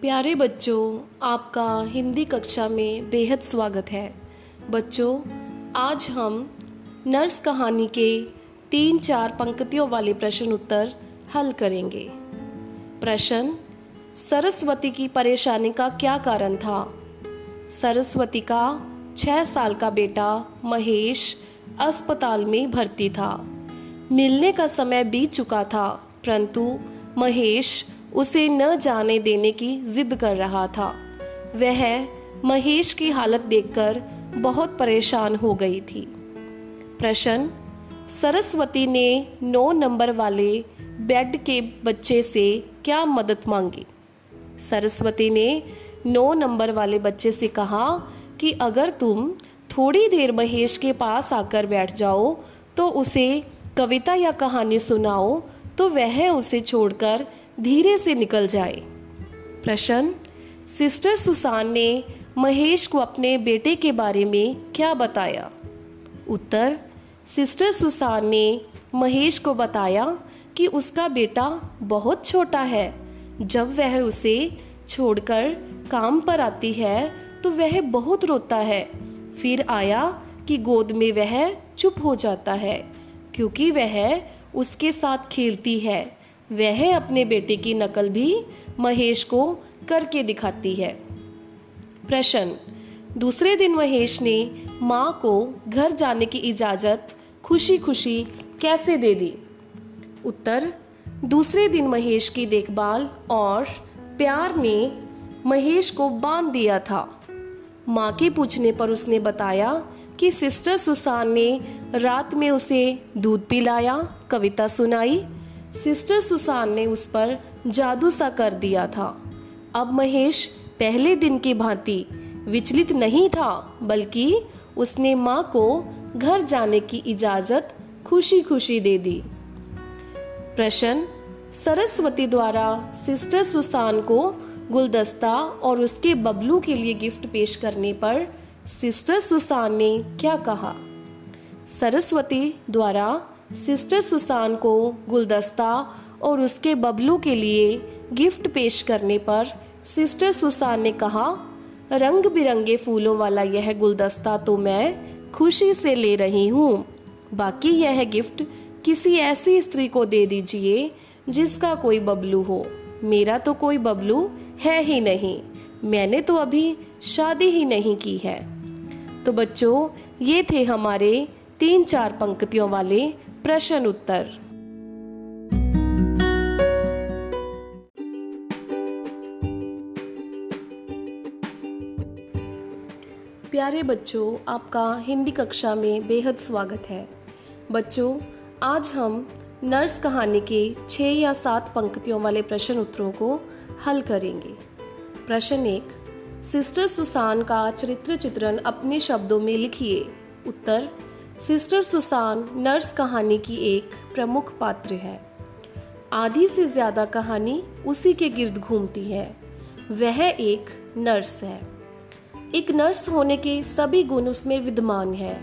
प्यारे बच्चों, आपका हिंदी कक्षा में बेहद स्वागत है। बच्चों, आज हम नर्स कहानी के तीन चार पंक्तियों वाले प्रश्न उत्तर हल करेंगे। प्रश्न, सरस्वती की परेशानी का क्या कारण था? सरस्वती का छः साल का बेटा महेश अस्पताल में भर्ती था। मिलने का समय बीत चुका था, परंतु महेश उसे न जाने देने की जिद कर रहा था। वह महेश की हालत देखकर बहुत परेशान हो गई थी। प्रश्न, सरस्वती ने नौ नंबर वाले बेड के बच्चे से क्या मदद मांगी? सरस्वती ने नौ नंबर वाले बच्चे से कहा कि अगर तुम थोड़ी देर महेश के पास आकर बैठ जाओ तो उसे कविता या कहानी सुनाओ तो वह उसे छोड़कर धीरे से निकल जाए। प्रश्न, सिस्टर सुसान ने महेश को अपने बेटे के बारे में क्या बताया? उत्तर, सिस्टर सुसान ने महेश को बताया कि उसका बेटा बहुत छोटा है। जब वह उसे छोड़कर काम पर आती है तो वह बहुत रोता है। फिर आया कि गोद में वह चुप हो जाता है, क्योंकि वह उसके साथ खेलती है। वह अपने बेटे की नकल भी महेश को करके दिखाती है। प्रश्न, दूसरे दिन महेश ने माँ को घर जाने की इजाज़त खुशी खुशी कैसे दे दी? उत्तर, दूसरे दिन महेश की देखभाल और प्यार ने महेश को बाँध दिया था। माँ के पूछने पर उसने बताया कि सिस्टर सुसान ने रात में उसे दूध पिलाया, कविता सुनाई सिस्टर सुसान ने उस पर जादू सा कर दिया था। अब महेश पहले दिन की भांति विचलित नहीं था, बल्कि उसने माँ को घर जाने की इजाज़त खुशी खुशी दे दी। प्रश्न, सरस्वती द्वारा सिस्टर सुसान को गुलदस्ता और उसके बबलू के लिए गिफ्ट पेश करने पर सिस्टर सुसान ने क्या कहा? सरस्वती द्वारा सिस्टर सुसान को गुलदस्ता और उसके बबलू के लिए गिफ्ट पेश करने पर सिस्टर सुसान ने कहा रंग बिरंगे फूलों वाला यह गुलदस्ता तो मैं खुशी से ले रही हूँ। बाकी यह गिफ्ट किसी ऐसी स्त्री को दे दीजिए जिसका कोई बबलू हो। मेरा तो कोई बबलू है ही नहीं। मैंने तो अभी शादी ही नहीं की है। तो बच्चों, ये थे हमारे तीन चार पंक्तियों वाले प्रश्न उत्तर। प्यारे बच्चों, आपका हिंदी कक्षा में बेहद स्वागत है। बच्चों, आज हम नर्स कहानी के छः या सात पंक्तियों वाले प्रश्न उत्तरों को हल करेंगे। प्रश्न एक, सिस्टर सुसान का चरित्र चित्रण अपने शब्दों में लिखिए। उत्तर सिस्टर सुसान नर्स कहानी की एक प्रमुख पात्र है। आधी से ज़्यादा कहानी उसी के गिर्द घूमती है। वह एक नर्स है। एक नर्स होने के सभी गुण उसमें विद्यमान है।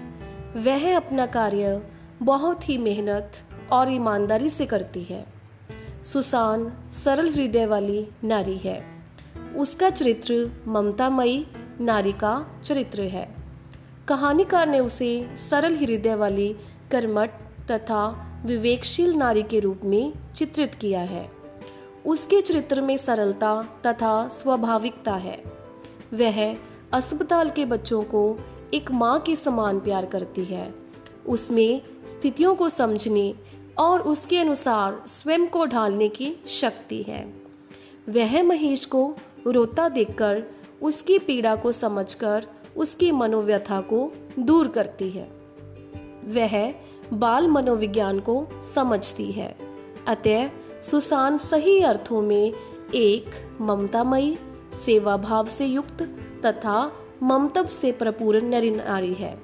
वह अपना कार्य बहुत ही मेहनत और ईमानदारी से करती है। सुसान सरल हृदय वाली नारी है। उसका चरित्र ममतामयी नारी का चरित्र है। कहानीकार ने उसे सरल हृदय वाली कर्मठ तथा विवेकशील नारी के रूप में चित्रित किया है। उसके चरित्र में सरलता तथा स्वाभाविकता है। वह अस्पताल के बच्चों को एक माँ के समान प्यार करती है। उसमें स्थितियों को समझने और उसके अनुसार स्वयं को ढालने की शक्ति है। वह महेश को रोता देखकर उसकी पीड़ा को समझकर उसकी मनोव्यथा को दूर करती है। वह बाल मनोविज्ञान को समझती है। अतः सुसान सही अर्थों में एक ममतामयी सेवा भाव से युक्त तथा ममतब से प्रपूर्ण नरी नारी है।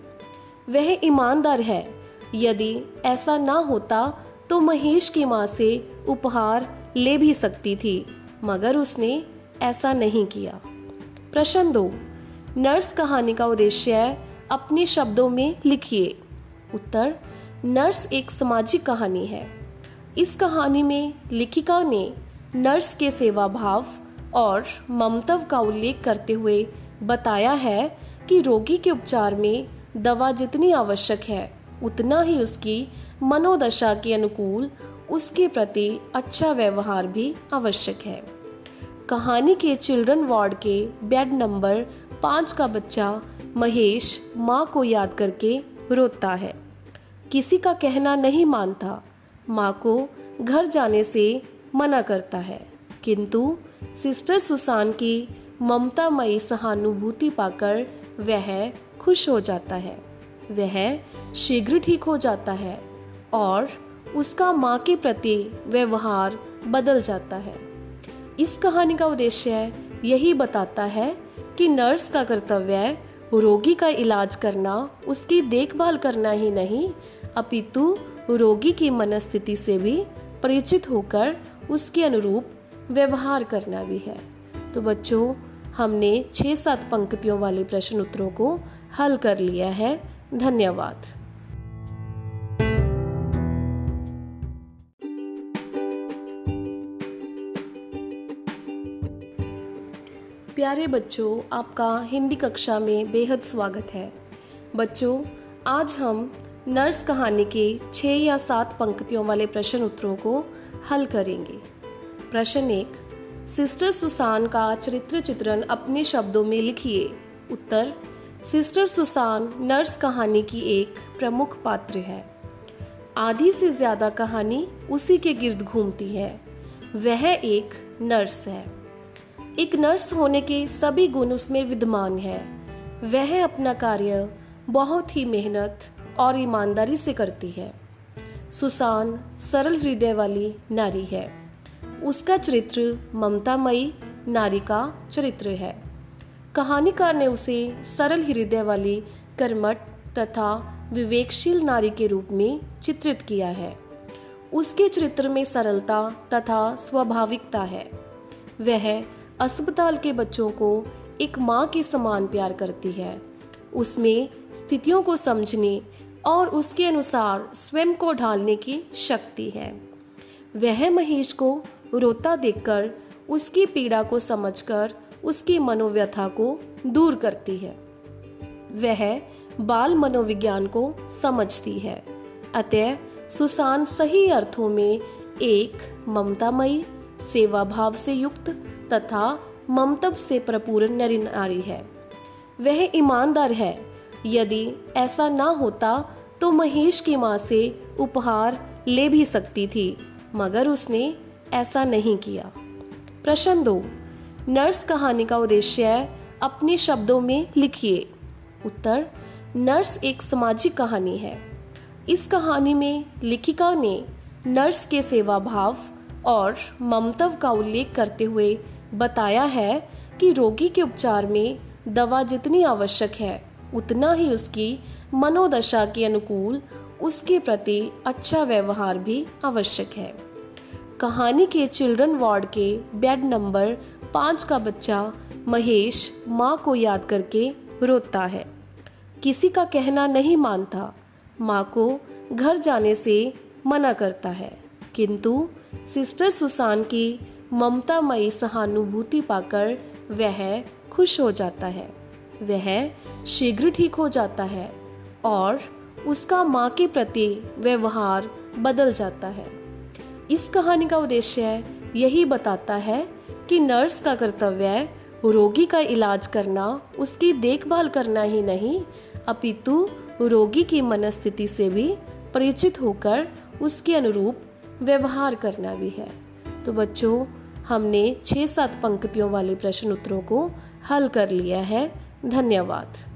वह ईमानदार है। यदि ऐसा ना होता तो महेश की माँ से उपहार ले भी सकती थी, मगर उसने ऐसा नहीं किया। प्रश्न दो नर्स कहानी का उद्देश्य है अपने शब्दों में लिखिए। उत्तर, नर्स एक सामाजिक कहानी है। इस कहानी में लेखिका ने नर्स के सेवा भाव और ममतव का उल्लेख करते हुए बताया है कि रोगी के उपचार में दवा जितनी आवश्यक है, उतना ही उसकी मनोदशा के अनुकूल उसके प्रति अच्छा व्यवहार भी आवश्यक है। कहानी के चिल्ड्रन वार्ड के बेड नंबर पाँच का बच्चा महेश माँ को याद करके रोता है। किसी का कहना नहीं मानता, माँ को घर जाने से मना करता है। किंतु सिस्टर सुसान की ममतामयी सहानुभूति पाकर वह खुश हो जाता है। वह शीघ्र ठीक हो जाता है और उसका माँ के प्रति व्यवहार बदल जाता है। इस कहानी का उद्देश्य यही बताता है कि नर्स का कर्तव्य रोगी का इलाज करना, उसकी देखभाल करना ही नहीं, अपितु रोगी की मनस्थिति से भी परिचित होकर उसके अनुरूप व्यवहार करना भी है। तो बच्चों, हमने छः सात पंक्तियों वाले प्रश्न उत्तरों को हल कर लिया है। धन्यवाद। प्यारे बच्चों, आपका हिंदी कक्षा में बेहद स्वागत है। बच्चों, आज हम नर्स कहानी के छः या सात पंक्तियों वाले प्रश्न उत्तरों को हल करेंगे। प्रश्न एक, सिस्टर सुसान का चरित्र चित्रण अपने शब्दों में लिखिए। उत्तर, सिस्टर सुसान नर्स कहानी की एक प्रमुख पात्र है। आधी से ज़्यादा कहानी उसी के गिर्द घूमती है। वह एक नर्स है। एक नर्स होने के सभी गुण उसमें विद्यमान है। वह अपना कार्य बहुत ही मेहनत और ईमानदारी से करती है। सुसान, सरल हृदय वाली नारी है। उसका चरित्र ममतामयी नारी का चरित्र है। कहानीकार ने उसे सरल हृदय वाली कर्मठ तथा विवेकशील नारी के रूप में चित्रित किया है। उसके चरित्र में सरलता तथा स्वाभाविकता है। वह अस्पताल के बच्चों को एक माँ के समान प्यार करती है। उसमें स्थितियों को समझने और उसके अनुसार स्वयं को ढालने की शक्ति है। वह महेश को रोता देखकर उसकी पीड़ा को समझकर उसकी मनोव्यथा को दूर करती है। वह बाल मनोविज्ञान को समझती है। अतः सुसान सही अर्थों में एक ममतामयी सेवा भाव से युक्त तथा ममतब से प्रपूर्ण नरी नारी है। वह ईमानदार है। यदि ऐसा ना होता तो महेश की माँ से उपहार ले भी सकती थी, मगर उसने ऐसा नहीं किया। प्रश्न दो, नर्स कहानी का उद्देश्य अपने शब्दों में लिखिए। उत्तर, नर्स एक सामाजिक कहानी है। इस कहानी में लेखिका ने नर्स के सेवा भाव और ममतव का उल्लेख करते हुए बताया है कि रोगी के उपचार में दवा जितनी आवश्यक है, उतना ही उसकी मनोदशा के अनुकूल उसके प्रति अच्छा व्यवहार भी आवश्यक है। कहानी के चिल्ड्रन वार्ड के बेड नंबर पाँच का बच्चा महेश माँ को याद करके रोता है। किसी का कहना नहीं मानता, माँ को घर जाने से मना करता है, किंतु सिस्टर सुसान की ममतामयी सहानुभूति पाकर वह खुश हो जाता है। वह शीघ्र ठीक हो जाता है और उसका माँ के प्रति व्यवहार बदल जाता है। इस कहानी का उद्देश्य यही बताता है कि नर्स का कर्तव्य रोगी का इलाज करना, उसकी देखभाल करना ही नहीं, अपितु रोगी की मनस्थिति से भी परिचित होकर उसके अनुरूप व्यवहार करना भी है। तो बच्चों, हमने छः सात पंक्तियों वाले प्रश्न उत्तरों को हल कर लिया है। धन्यवाद।